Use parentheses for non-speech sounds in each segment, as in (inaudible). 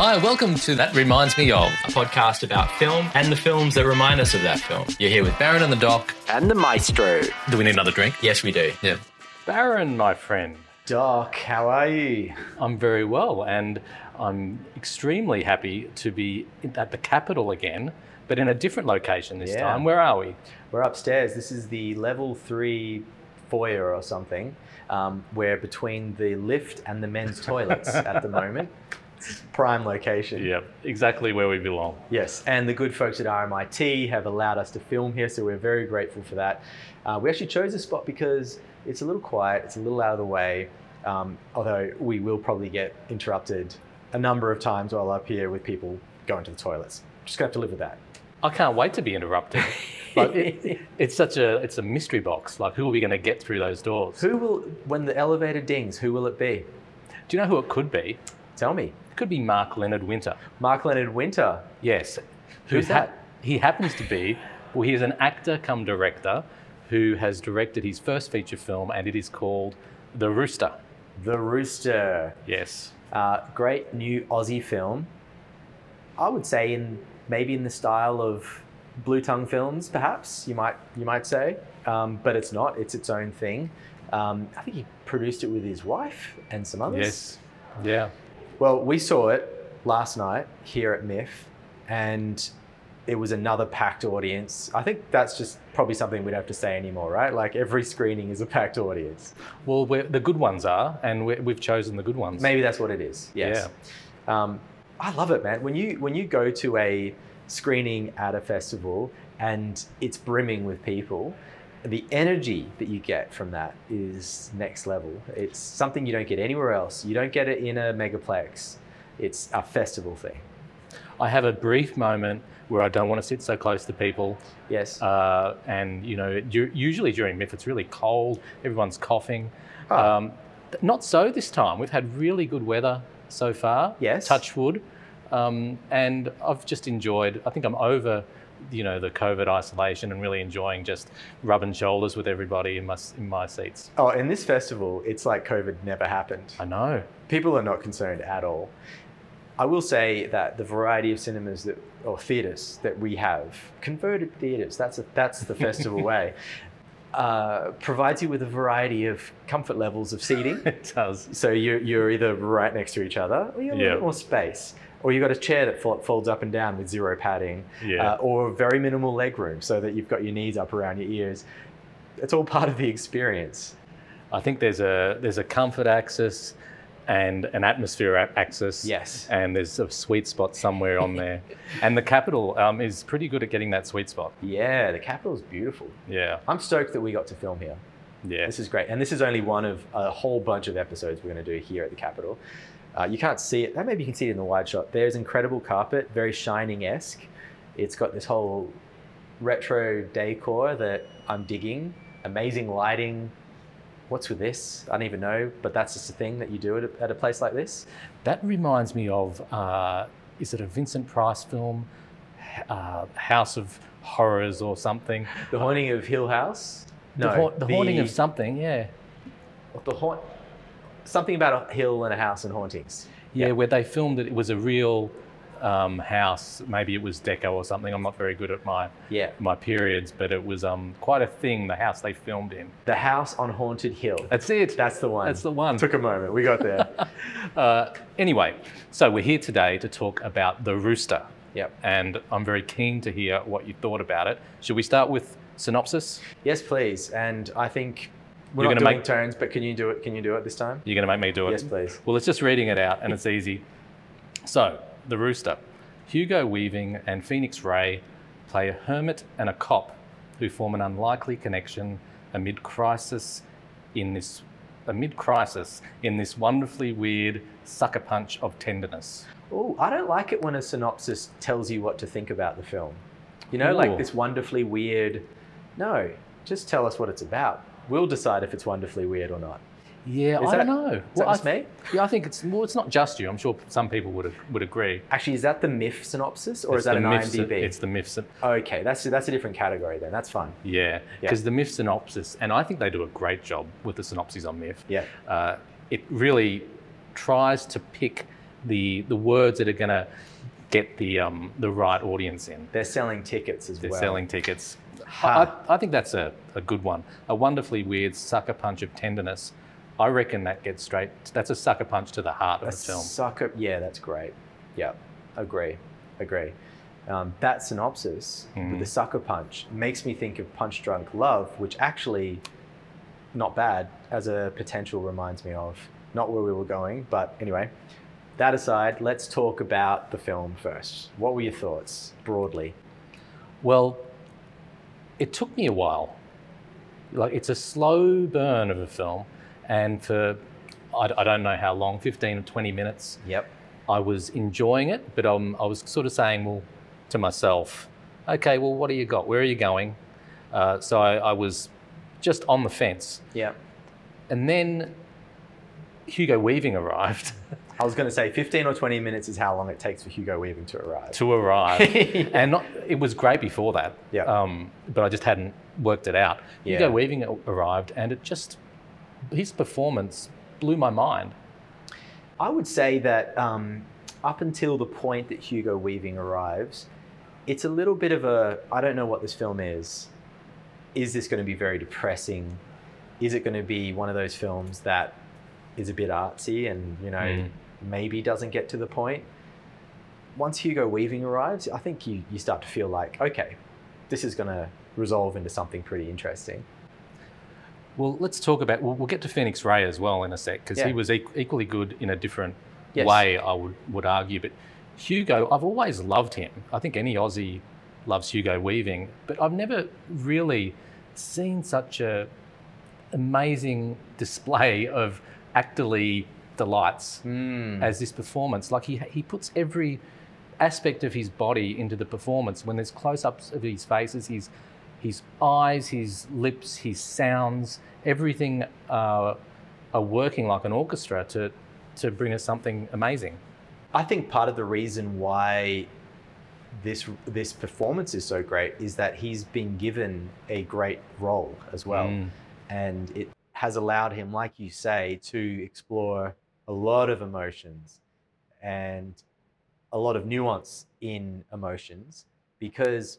Hi, welcome to That Reminds Me Of. a podcast about film and the films that remind us of that film. You're here with Baron and the Doc. And the maestro. Do we need another drink? Yes, we do. Yeah. Baron, my friend. Doc, how are you? I'm very well, and I'm extremely happy to be at the Capitol again, but in a different location this Yeah. time. Where are we? We're upstairs. This is the level three foyer or something. Um, we're between the lift and the men's toilets at the (laughs) moment. It's prime location. Yep, exactly where we belong. Yes, and the good folks at RMIT have allowed us to film here, so we're very grateful for that. Uh, we actually chose this spot because it's a little quiet, it's a little out of the way, um, although we will probably get interrupted a number of times while up here with people going to the toilets. Just gonna have to live with that. I can't wait to be interrupted. like, it, (laughs) it's such a it's a mystery box. Like, who are we going to get through those doors? Who will, when the elevator dings, who will it be? Do you know who it could be? Tell me. It could be Mark Leonard Winter. Mark Leonard Winter. Yes. Who's Who that? he happens to be, well, he is an actor come director who has directed his first feature film, and it is called The Rooster. The Rooster. Yes. Uh, great new Aussie film. I would say in maybe in the style of Blue Tongue films, perhaps you might you might say, um, but it's not. It's its own thing. Um, I think he produced it with his wife and some others. Yes. Yeah. Well, we saw it last night here at MIFF, and it was another packed audience. I think that's just probably something we don't have to say anymore, right? Like every screening is a packed audience. Well, we're, the good ones are, and we we've chosen the good ones. Maybe that's what it is. Yes. Um, I love it, man. When you when you go to a screening at a festival and it's brimming with people, the energy that you get from that is next level. It's something you don't get anywhere else. You don't get it in a megaplex. It's a festival thing. I have a brief moment where I don't want to sit so close to people. Yes. Uh, and, you know, usually during MIFF, it's really cold, everyone's coughing. Oh. Um, not so this time. We've had really good weather so far. Yes. Touch wood. Um, and I've just enjoyed, I think I'm over, you know, the COVID isolation and really enjoying just rubbing shoulders with everybody in my, in my seats. oh, in this festival, it's like COVID never happened. I know. people are not concerned at all. I will say that the variety of cinemas that, or theatres that we have, converted theatres, that's, a, that's the festival (laughs) way, uh, provides you with a variety of comfort levels of seating. (laughs) It does. So you're, you're either right next to each other, or you have a bit more space, or you've got a chair that folds up and down with zero padding, Yeah. uh, or very minimal leg room so that you've got your knees up around your ears. It's all part of the experience. I think there's a there's a comfort axis and an atmosphere axis. Yes. And there's a sweet spot somewhere on there. (laughs) and the Capitol um, is pretty good at getting that sweet spot. Yeah, the Capitol is beautiful. Yeah. I'm stoked that we got to film here. Yeah. This is great. And this is only one of a whole bunch of episodes we're going to do here at the Capitol. Uh, you can't see it. That Maybe you can see it in the wide shot. There's incredible carpet, very shining esque. It's got this whole retro decor that I'm digging. Amazing lighting. What's with this? I don't even know, but that's just a thing that you do at a, at a place like this. That reminds me of uh, is it a Vincent Price film? Uh, House of Horrors or something. The Haunting of Hill House. The, hau- the haunting of something, yeah. the haunt. Something about a hill and a house and hauntings. yeah. where they filmed it. It was a real um, house. Maybe it was deco or something. I'm not very good at my Yeah. my periods, but it was um, quite a thing. The house they filmed in. The House on Haunted Hill. That's it. That's the one. That's the one. Took a moment. We got there. (laughs) Uh, anyway, so we're here today to talk about the rooster, yep. and I'm very keen to hear what you thought about it. Should we start with synopsis? Yes, please. And I think we're You're not doing make- turns, but can you do it? Can you do it this time? You're going to make me do it. Yes, please. Well, it's just reading it out, and it's (laughs) easy. So, the rooster. Hugo Weaving and Phoenix Raei play a hermit and a cop who form an unlikely connection amid crisis in this amid crisis in this wonderfully weird sucker punch of tenderness. Oh, I don't like it when a synopsis tells you what to think about the film. You know, Ooh. like this wonderfully weird. No, just tell us what it's about. We'll decide if it's wonderfully weird or not. Yeah, Is I that- don't know. Is that I just me? Yeah, I think it's well. It's not just you. I'm sure some people would would agree. Actually, is that the MIFF synopsis or It's is that an myths- IMDb? It's the myths. Okay, that's that's a different category then. That's fine. Yeah, Yeah. because the MIFF synopsis, and I think they do a great job with the synopses on MIFF. Yeah. Uh, it really tries to pick the the words that are going to get the um, the right audience in. They're selling tickets as well. They're selling tickets. I, I think that's a, a good one. A wonderfully weird sucker punch of tenderness. I reckon that gets straight. That's a sucker punch to the heart of A the film. sucker. Yeah, that's great. Yeah, agree, agree. Um, that synopsis with Mm. the sucker punch makes me think of Punch Drunk Love, which actually, not bad as a potential reminds me of. Not where we were going, but anyway. That aside, let's talk about the film first. What were your thoughts broadly? Well, it took me a while. Like it's a slow burn of a film, and for I, I don't know how long, fifteen or twenty minutes, Yep. I was enjoying it, but um, I was sort of saying, well, to myself, okay, well, what do you got? Where are you going? Uh, so I, I was just on the fence, Yep. and then Hugo Weaving (laughs) arrived I was going to say 15 or 20 minutes is how long it takes for Hugo Weaving to arrive. to arrive, (laughs) and not, it was great before that. Yeah. Um, but I just hadn't worked it out. Yeah. Hugo Weaving arrived, and it just his performance blew my mind. I would say that um, up until the point that Hugo Weaving arrives, it's a little bit of a I don't know what this film is. Is this going to be very depressing? Is it going to be one of those films that is a bit artsy and you know Mm. Maybe doesn't get to the point? Once Hugo Weaving arrives, I think you, you start to feel like okay, this is going to resolve into something pretty interesting. Well, let's talk about. We'll, we'll get to Phoenix Raei as well in a sec because Yeah. he was e- equally good in a different Yes. way. I would would argue, but Hugo, I've always loved him. I think any Aussie loves Hugo Weaving, but I've never really seen such a amazing display of actorly delights Mm. as this performance. Like he he puts every aspect of his body into the performance. When there's close-ups of his faces, his his eyes, his lips, his sounds, everything uh, are working like an orchestra to to bring us something amazing. I think part of the reason why this this performance is so great is that he's been given a great role as well, Mm. and it has allowed him, like you say, to explore a lot of emotions and a lot of nuance in emotions because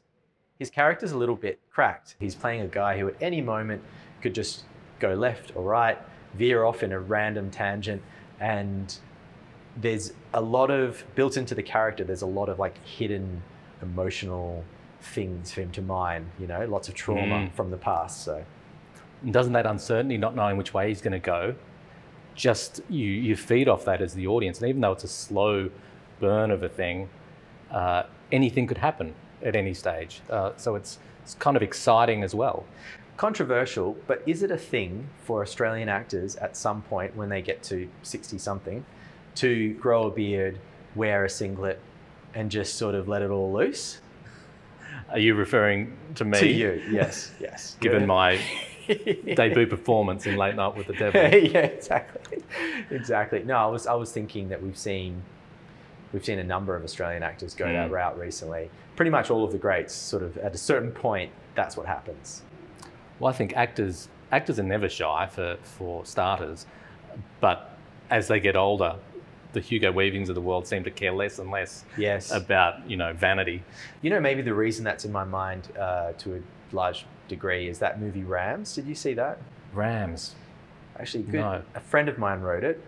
his character's a little bit cracked. He's playing a guy who at any moment could just go left or right, veer off in a random tangent, and there's a lot of built into the character. There's a lot of like hidden emotional things for him to mine. You know, lots of trauma Mm. from the past. So doesn't that uncertainty, not knowing which way he's going to go, just you you feed off that as the audience, and even though it's a slow burn of a thing, uh, anything could happen at any stage. Uh, so it's it's kind of exciting as well. controversial, but is it a thing for Australian actors at some point when they get to 60 something to grow a beard, wear a singlet, and just sort of let it all loose? Are you referring to me? To you, yes, yes. Given my (laughs) debut performance in Late Night with the Devil. (laughs) yeah, exactly, exactly. No, I was I was thinking that we've seen we've seen a number of Australian actors go that Mm. route recently. Pretty much all of the greats, sort of at a certain point, that's what happens. Well, I think actors actors are never shy for for starters, but as they get older, the Hugo Weavings of the world seem to care less and less Yes. about you know vanity. You know, maybe the reason that's in my mind uh, to a large degree is that movie Rams. Did you see that? Rams. Actually, good. No. A friend of mine wrote it,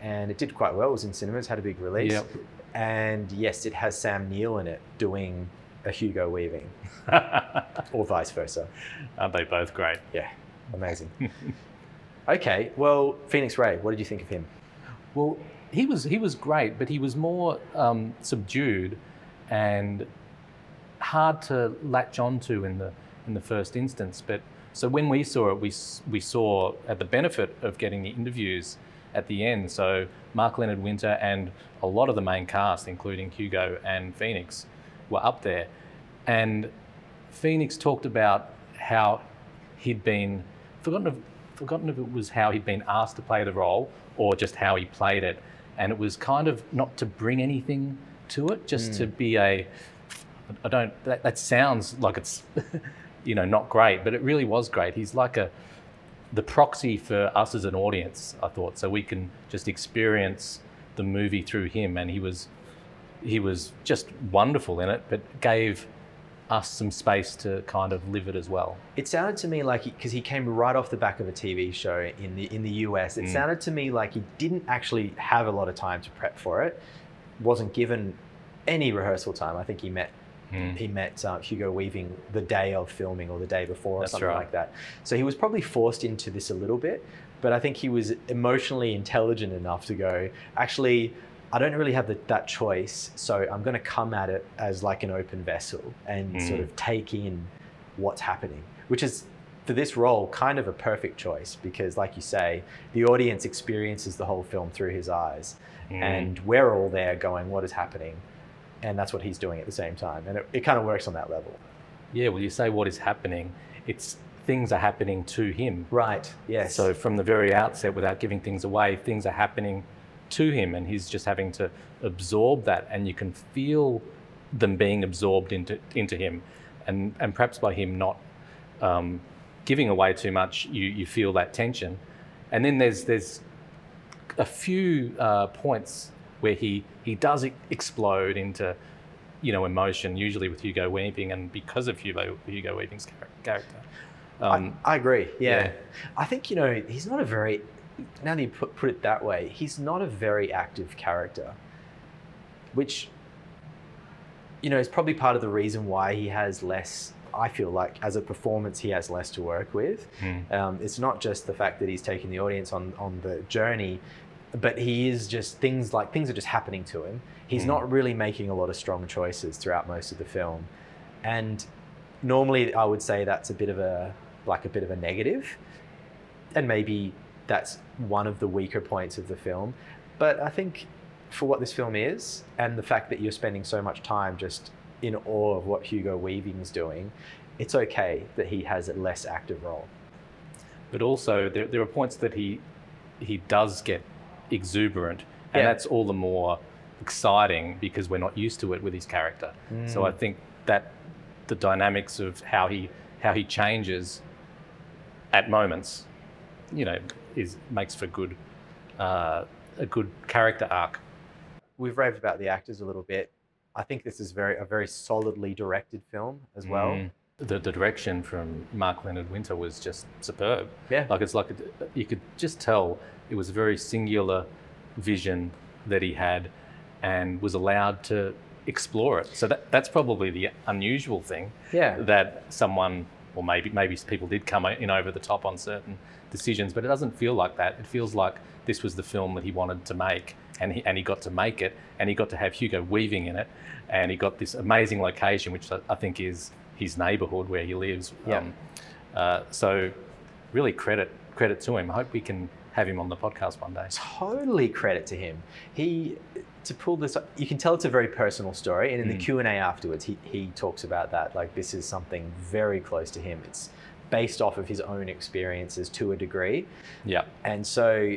and it did quite well. It was in cinemas, had a big release. Yep. And yes, it has Sam Neill in it doing a Hugo Weaving, (laughs) or vice versa. Aren't they both great? Yeah, amazing. (laughs) okay, well, Phoenix Raei, what did you think of him? Well, he was he was great, but he was more um, subdued and hard to latch onto in the in the first instance. But so when we saw it, we we saw at the benefit of getting the interviews at the end. So Mark Leonard Winter and a lot of the main cast, including Hugo and Phoenix, were up there, and Phoenix talked about how he'd been forgotten if, forgotten if it was how he'd been asked to play the role or just how he played it, and it was kind of not to bring anything to it, just to mm. be a. I don't. That, that sounds like it's, (laughs) you know, not great, but it really was great. He's like a, the proxy for us as an audience. I thought so we can just experience the movie through him, and he was he was just wonderful in it, but gave us some space to kind of live it as well. It sounded to me like because he, came right off the back of a TV show in the in the US. It Mm. sounded to me like he didn't actually have a lot of time to prep for it. wasn't given any rehearsal time. I think he met Mm. he met uh, Hugo Weaving the day of filming or the day before or That's something right. like that. So he was probably forced into this a little bit, but I think he was emotionally intelligent enough to go, actually, I don't really have the, that choice, so I'm going to come at it as like an open vessel and Mm. sort of take in what's happening, which is for this role kind of a perfect choice because, like you say, the audience experiences the whole film through his eyes, Mm. and we're all there going, "What is happening?" And that's what he's doing at the same time, and it, it kind of works on that level. Yeah, well, you say what is happening. It's things are happening to him. Right. Yes. So from the very outset, without giving things away, things are happening to him, and he's just having to absorb that, and you can feel them being absorbed into into him, and and perhaps by him not um, giving away too much, you you feel that tension, and then there's there's a few uh, points where he he does explode into you know emotion, usually with Hugo Weaving, and because of Hugo Hugo Weaving's char- character. Um, I, I agree. Yeah. yeah. I think you know he's not a very. Now that you put, put it that way, he's not a very active character, which you know is probably part of the reason why he has less. I feel like as a performance, he has less to work with. mm. Um, it's not just the fact that he's taking the audience on on the journey, but he is just things like things are just happening to him. He's Mm. not really making a lot of strong choices throughout most of the film, and normally I would say that's a bit of a like a bit of a negative, and maybe that's one of the weaker points of the film. But I think for what this film is, and the fact that you're spending so much time just in awe of what Hugo Weaving's doing, it's okay that he has a less active role. but also there, there are points that he he does get exuberant and Yeah. that's all the more exciting because we're not used to it with his character so i Mm. think that the dynamics of how he how he changes at moments you know is makes for good uh, a good character arc we've raved about the actors a little bit. I think this is very a very solidly directed film as well. Mm. the, the direction from mark leonard winter was just superb Yeah. Like it's like a, you could just tell it was a very singular vision that he had, and was allowed to explore it. So that that's probably the unusual thing Yeah. that someone, or maybe maybe people did come in over the top on certain decisions, but it doesn't feel like that. It feels like this was the film that he wanted to make, and he and he got to make it, and he got to have Hugo Weaving in it, and he got this amazing location, which I, I think is his neighbourhood where he lives. Yeah. uh, so really credit credit to him. I hope we can have him on the podcast one day. totally credit to him. He to pull this up, you can tell it's a very personal story and in the Mm. Q&A afterwards he, he talks about that like this is something very close to him. It's based off of his own experiences to a degree. Yeah. And so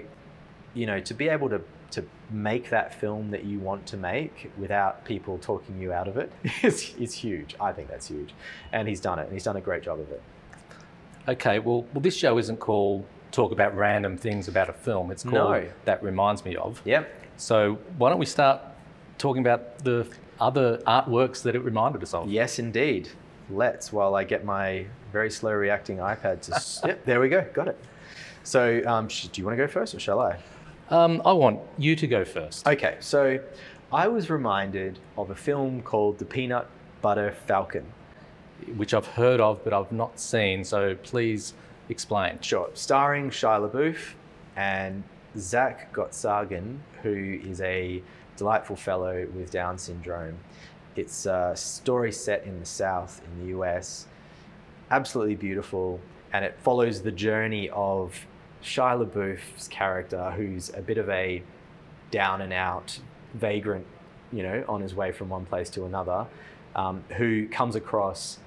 you know to be able to to make that film that you want to make without people talking you out of it (laughs) is, is huge. I think that's huge. And he's done it and he's done a great job of it. Okay. Well, well, this show isn't called talk about random things about a film. It's called No. that reminds me of. Yep. So why don't we start talking about the other artworks that it reminded us of? Yes, indeed. Let's, while I get my very slow reacting iPad to. yep, there we go. Got it. So, um, sh- do you want to go first or shall I? Um, I want you to go first. Okay, so I was reminded of a film called The Peanut Butter Falcon. which I've heard of but I've not seen. So please explain. Sure. Starring Shia LaBeouf and Zach Gottsagen, who is a delightful fellow with Down syndrome. It's a story set in the South in the US. Absolutely beautiful. And it follows the journey of Shia LaBeouf's character, who's a bit of a down and out vagrant, you know, on his way from one place to another, um, who comes across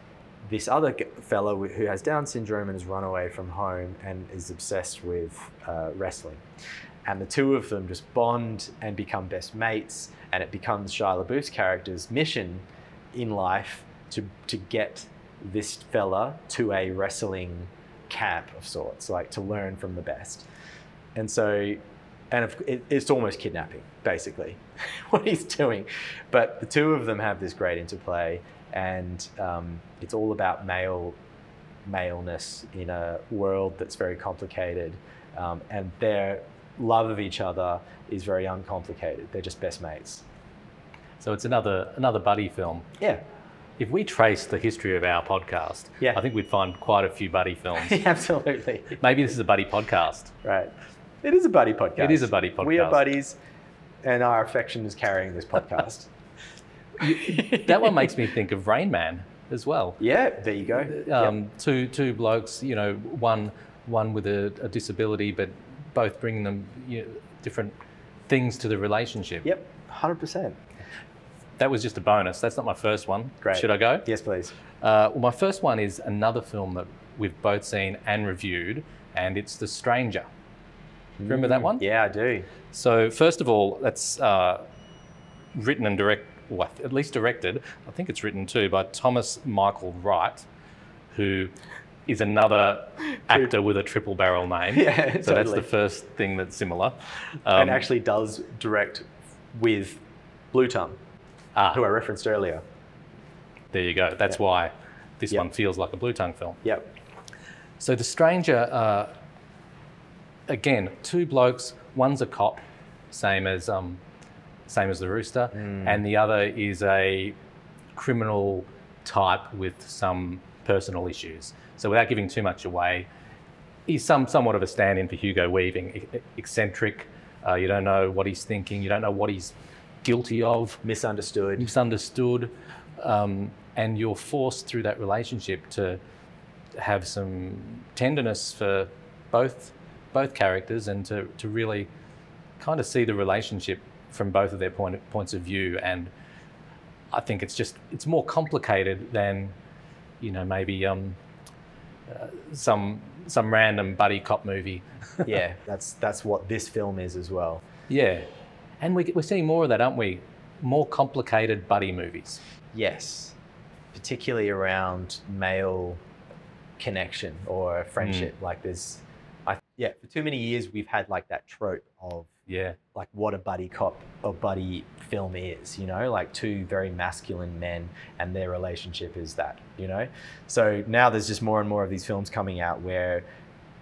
this other fellow who has Down syndrome and has run away from home and is obsessed with uh, wrestling. And the two of them just bond and become best mates, and it becomes Shia LaBeouf's character's mission in life to, to get this fella to a wrestling camp of sorts, like to learn from the best. And so and it's almost kidnapping, basically, (laughs) what he's doing. But the two of them have this great interplay, and um, it's all about male maleness in a world that's very complicated, um, and their love of each other is very uncomplicated. They're just best mates. So it's another another buddy film. Yeah, If we trace the history of our podcast, Yeah. I think we'd find quite a few buddy films. (laughs) absolutely. Maybe this is a buddy podcast. Right. It is a buddy podcast. It is a buddy podcast. We are buddies, and our affection is carrying this podcast. (laughs) (laughs) That one makes me think of Rain Man as well. yeah, there you go. Um, Two two blokes, you know, one one with a, a disability, but both bringing them you know, different things to the relationship. Yep, hundred percent. That was just a bonus. That's not my first one. Great. Should I go? Yes, please. Uh, well, my first one is another film that we've both seen and reviewed, and it's The Stranger. Remember that one? Yeah, I do. So first of all, that's uh, written and direct, well, at least directed. I think it's written too by Thomas Michael Wright, who is another actor with a triple barrel name. (laughs) Yeah, so that's the first thing that's similar. Um, and actually does direct with Blue Tongue, ah, who I referenced earlier. there you go. That's Yep. why this Yep. one feels like a Blue Tongue film. Yep. So the stranger, uh, again, two blokes. One's a cop, same as um, same as the rooster, and the other is a criminal type with some personal issues. So without giving too much away, he's some somewhat of a stand-in for Hugo Weaving, e- eccentric. Uh, you don't know what he's thinking. You don't know what he's guilty of Misunderstood. misunderstood, um, and you're forced through that relationship to have some tenderness for both both characters and to, to really kind of see the relationship from both of their point, points of view. And I think it's just it's more complicated than you know maybe um, uh, some some random buddy cop movie. (laughs) Yeah, that's that's what this film is as well. yeah. And we, we're seeing more of that aren't we? More complicated buddy movies. Yes, particularly around male connection or friendship. Like there's, I yeah, for too many years we've had like that trope of yeah like what a buddy cop or buddy film is, you know, like two very masculine men and their relationship is that, you know. So now there's just more and more of these films coming out where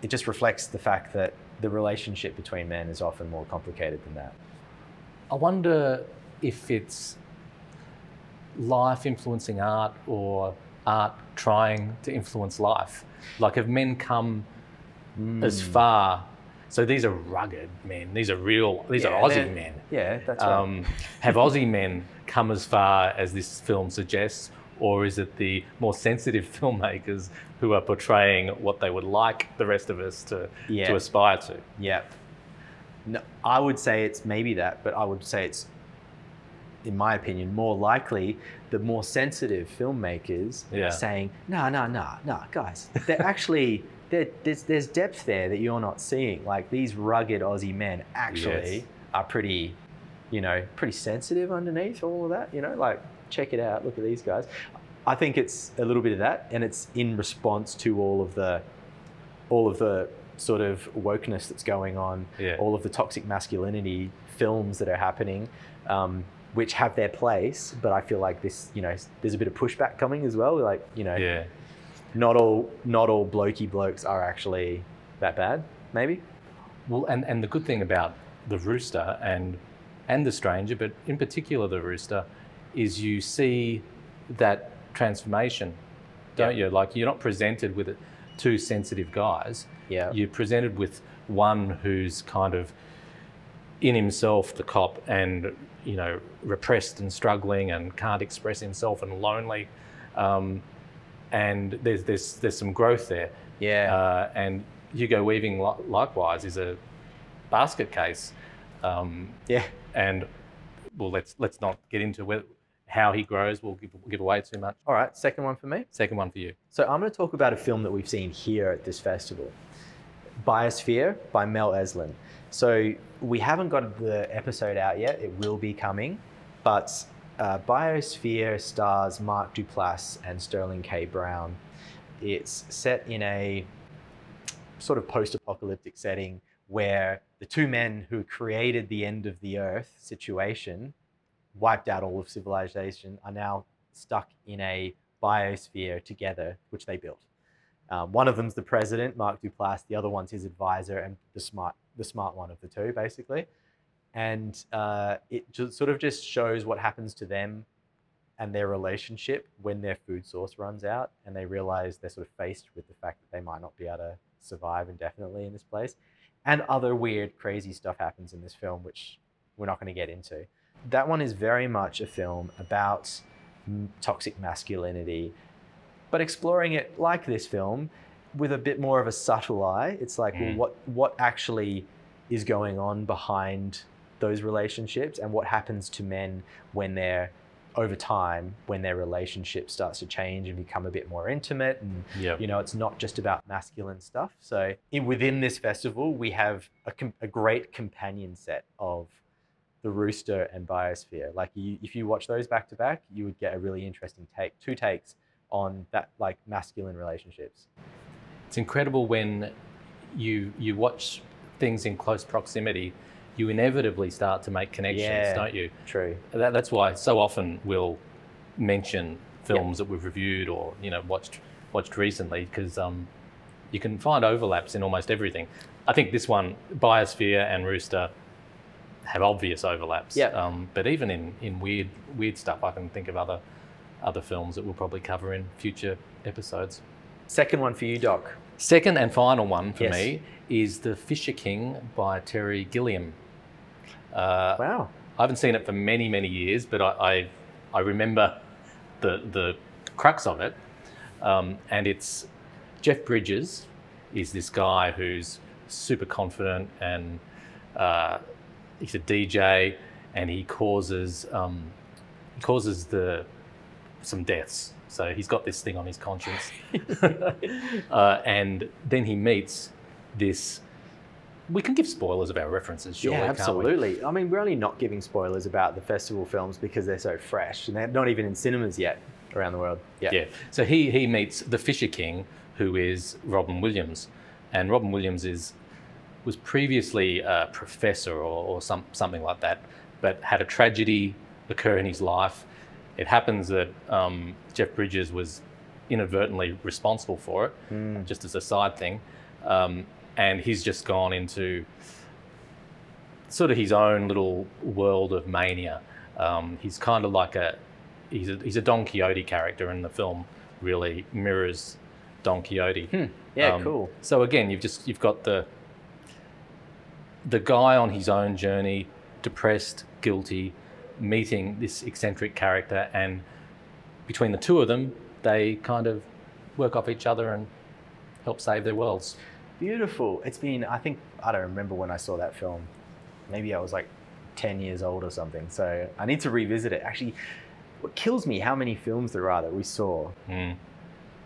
it just reflects the fact that the relationship between men is often more complicated than that. I wonder if it's life influencing art or art trying to influence life. Like, have men come as Hmm. far? So these are rugged men. These are real. These Yeah, are Aussie men. Yeah, that's right. Um, have Aussie men come as far as this film suggests, or is it the more sensitive (laughs) filmmakers who are portraying what they would like the rest of us to Yeah. to aspire to? Yeah. No, I would say it's maybe that, but I would say it's, in my opinion, more likely the more sensitive filmmakers Yeah. saying, no, no, no, no, guys, they're (laughs) actually, there- there's, there's depth there that you're not seeing. Like these rugged Aussie men actually Yes. are pretty, you know, pretty sensitive underneath all of that, you know, like check it out, look at these guys. I think it's a little bit of that, and it's in response to all of the all of the sort of wokeness that's going on, Yeah. all of the toxic masculinity films that are happening, um, which have their place. But I feel like this, you know, there's a bit of pushback coming as well. Like, you know, Yeah. Not all not all blokey blokes are actually that bad. Maybe. Well, and, and the good thing about the rooster and and the stranger, but in particular the rooster, is you see that transformation, don't Yeah. you? Like you're not presented with two sensitive guys. Yeah. You're presented with one who's kind of in himself, the cop, and you know repressed and struggling and can't express himself and lonely. Um, and there's there's there's some growth there. Yeah. Uh, and Hugo Weaving, likewise, is a basket case. Um, yeah. and well, let's let's not get into how he grows. We'll give, give away too much. All right. Second one for me. Second one for you. So I'm going to talk about a film that we've seen here at this festival, Biosphere by Mel Eslyn. So we haven't got the episode out yet. It will be coming, but uh, Biosphere stars Mark Duplass and Sterling K. Brown. It's set in a sort of post-apocalyptic setting where the two men who created the end of the earth situation, wiped out all of civilization, are now stuck in a biosphere together, which they built. Um, one of them's the president, Mark Duplass. The other one's his advisor and the smart, the smart one of the two, basically. And uh, it just sort of just shows what happens to them and their relationship when their food source runs out, and they realize they're sort of faced with the fact that they might not be able to survive indefinitely in this place. And other weird, crazy stuff happens in this film, which we're not going to get into. That one is very much a film about toxic masculinity, but exploring it like this film with a bit more of a subtle eye. It's like, well, Mm. what what actually is going on behind those relationships, and what happens to men when they're over time when their relationship starts to change and become a bit more intimate and Yeah. you know it's not just about masculine stuff. So in, within this festival we have a, com- a great companion set of the rooster and biosphere. Like you, if you watch those back to back you would get a really interesting take two takes on that like masculine relationships. It's incredible when you you watch things in close proximity, you inevitably start to make connections, Yeah. don't you? true That, that's why so often we'll mention films that we've reviewed or you know watched watched recently because um, you can find overlaps in almost everything. I think this one, Biosphere and Rooster, have obvious overlaps. Yeah. Um, but even in, in weird weird stuff, I can think of other other films that we'll probably cover in future episodes. second one for you doc Second and final one for Yes. me is The Fisher King by Terry Gilliam. Uh, wow I haven't seen it for many, many years, but I, I, I remember the, the crux of it. Um, and it's Jeff Bridges is this guy who's super confident and uh, he's a DJ and he causes, um, he causes the, some deaths. So he's got this thing on his conscience. (laughs) (laughs) uh, and then he meets this. We can give spoilers of our references, surely. yeah absolutely i mean we're only not giving spoilers about the festival films because they're so fresh and they're not even in cinemas yet around the world yeah Yeah. So he he meets the Fisher King, who is Robin Williams, and Robin Williams is was previously a professor or, or some something like that, but had a tragedy occur in his life. It happens that um, Jeff Bridges was inadvertently responsible for it, just as a side thing, um, and he's just gone into sort of his own little world of mania. Um, he's kind of like a he's a he's a Don Quixote character, and the film really mirrors Don Quixote. Hmm. yeah Um, cool So again, you've just you've got the the guy on his own journey, depressed, guilty, meeting this eccentric character, and between the two of them, they kind of work off each other and help save their worlds. Beautiful. It's been, I think, I don't remember when I saw that film. Maybe I was like 10 years old or something. So I need to revisit it. Actually, what kills me how many films there are that we saw Mm.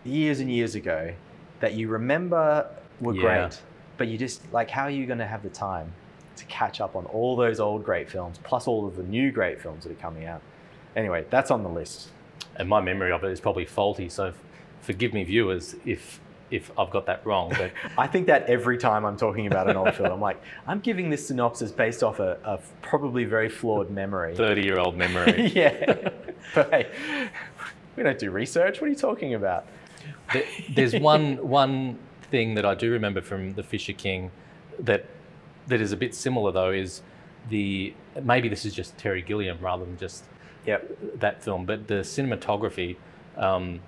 years and years ago that you remember were Yeah. great, but you just, like, how are you going to have the time to catch up on all those old great films, plus all of the new great films that are coming out? Anyway, that's on the list. And my memory of it is probably faulty, so forgive me, viewers, if if I've got that wrong. But I think that every time I'm talking about an old film, I'm like, I'm giving this synopsis based off a, a probably very flawed memory. thirty-year-old memory. (laughs) yeah. But hey, we don't do research. What are you talking about? There- There's one one thing that I do remember from the Fisher King that that is a bit similar though is the maybe this is just Terry Gilliam rather than just Yep. that film, but the cinematography um,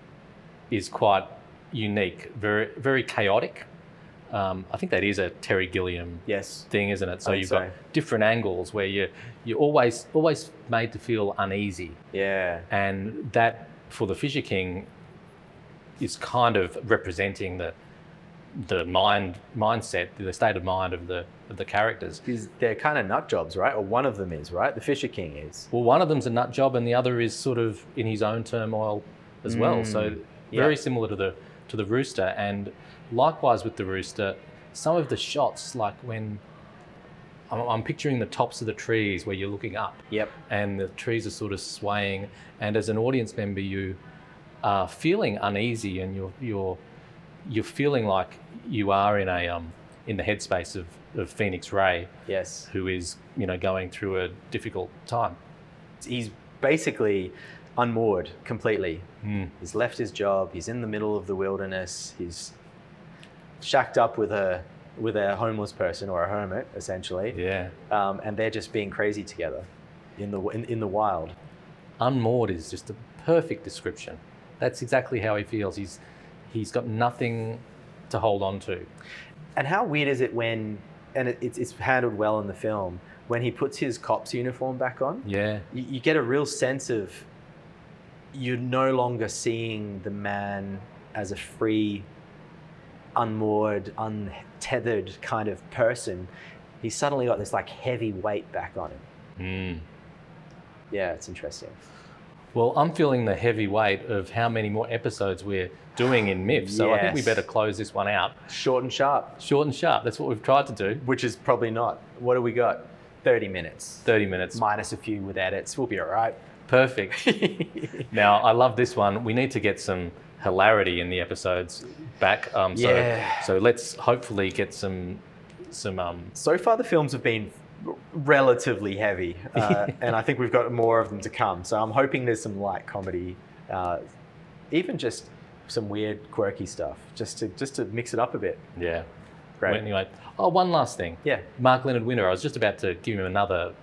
is quite unique, very very chaotic. Um, I think that is a Terry Gilliam Yes. thing, isn't it? So you've got different angles where you you're always always made to feel uneasy, Yeah. and that for the Fisher King is kind of representing the the mind mindset, the state of mind of the of the characters. Because they're kind of nut jobs, right? Or one of them is, right? The Fisher King is. Well, one of them's a nut job, and the other is sort of in his own turmoil as well. So Mm, very yeah. similar to the to the rooster, and likewise with the rooster, some of the shots, like when I'm, I'm picturing the tops of the trees where you're looking up, Yep. and the trees are sort of swaying, and as an audience member, you are feeling uneasy, and you're you're you're feeling like you are in a um in the headspace of of Phoenix Raei, Yes. who is you know going through a difficult time. He's basically unmoored completely. Mm. He's left his job. He's in the middle of the wilderness. He's shacked up with a with a homeless person or a hermit, essentially. Yeah, Um, and they're just being crazy together in the in, in the wild. unmoored is just a perfect description. That's exactly how he feels. He's he's got nothing to hold on to. And how weird is it when, and it, it's, it's handled well in the film, when he puts his cop's uniform back on? Yeah, You, you get a real sense of you're no longer seeing the man as a free, unmoored, untethered kind of person. He's suddenly got this like heavy weight back on him. Mm. Yeah, it's interesting. Well, I'm feeling the heavy weight of how many more episodes we're doing in MIFF, so I think we better close this one out. Short and sharp, Short and sharp. That's what we've tried to do. which is probably not. What do we got? 30 minutes. 30 minutes. Minus a few with edits. We'll be all right. Perfect. (laughs) now, I love this one. We need to get some hilarity in the episodes back. Um, so, Yeah. so let's hopefully get some some um, so far the films have been relatively heavy (laughs) uh, and i think we've got more of them to come so i'm hoping there's some light comedy uh, even just some weird quirky stuff just to just to mix it up a bit yeah. Great. Anyway, oh, one last thing. yeah Mark Leonard Winter. I was just about to give him another,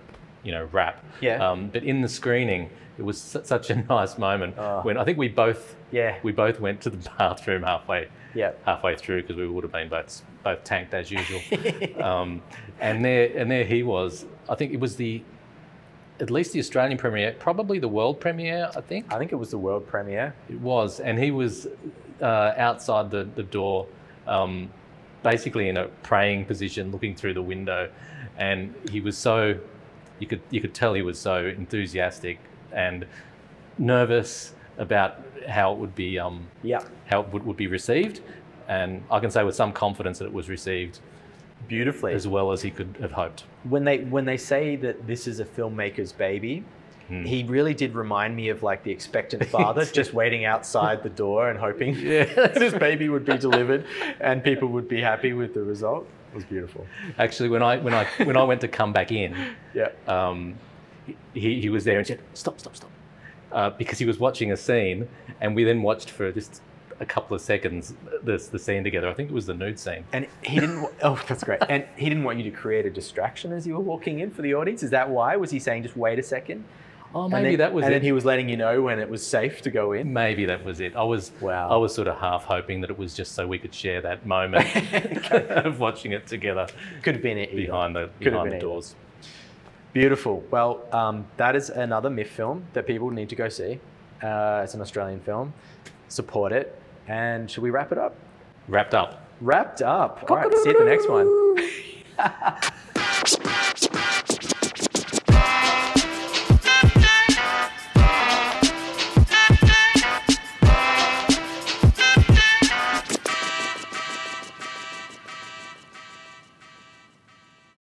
you know, rap. Yeah. Um, but in the screening, it was su- such a (laughs) nice moment Oh. when I think we both yeah we both went to the (laughs) bathroom halfway yeah halfway through because we would have been both both tanked as usual. (laughs) um, and there and there he was. I think it was the at least the Australian premiere, probably the world premiere. I think i think it was the world premiere it was, and he was uh, outside the the door, um, basically in a praying position, looking through the window, and he was so you could you could tell he was so enthusiastic and nervous about how it would be um, yeah how it would, would be received. And I can say with some confidence that it was received beautifully as well as he could have hoped. when they when they say that this is a filmmaker's baby Hmm. he really did remind me of like the expectant (laughs) father just waiting outside the door and hoping (laughs) (laughs) this baby would be delivered and people would be happy with the result it was beautiful Actually, when I when I when I went to come back in, yeah um, he, he was there and said, "Stop, stop, stop," uh, because he was watching a scene, and we then watched for just a couple of seconds this the scene together. I think it was the nude scene. And he didn't. wa- (laughs) Oh, that's great. And he didn't want you to create a distraction as you were walking in for the audience. Is that why? Was he saying just wait a second? Oh, maybe then- that was And it. then he was letting you know when it was safe to go in. Maybe that was it. I was Wow. I was sort of half hoping that it was just so we could share that moment (laughs) of watching it together Could have been it. either. behind the Could behind been the either. doors. Beautiful. Well, um, that is another MIFF film that people need to go see. Uh, it's an Australian film. Support it. And should we wrap it up? Wrapped up. Wrapped up. All right. See you at the next one. (laughs)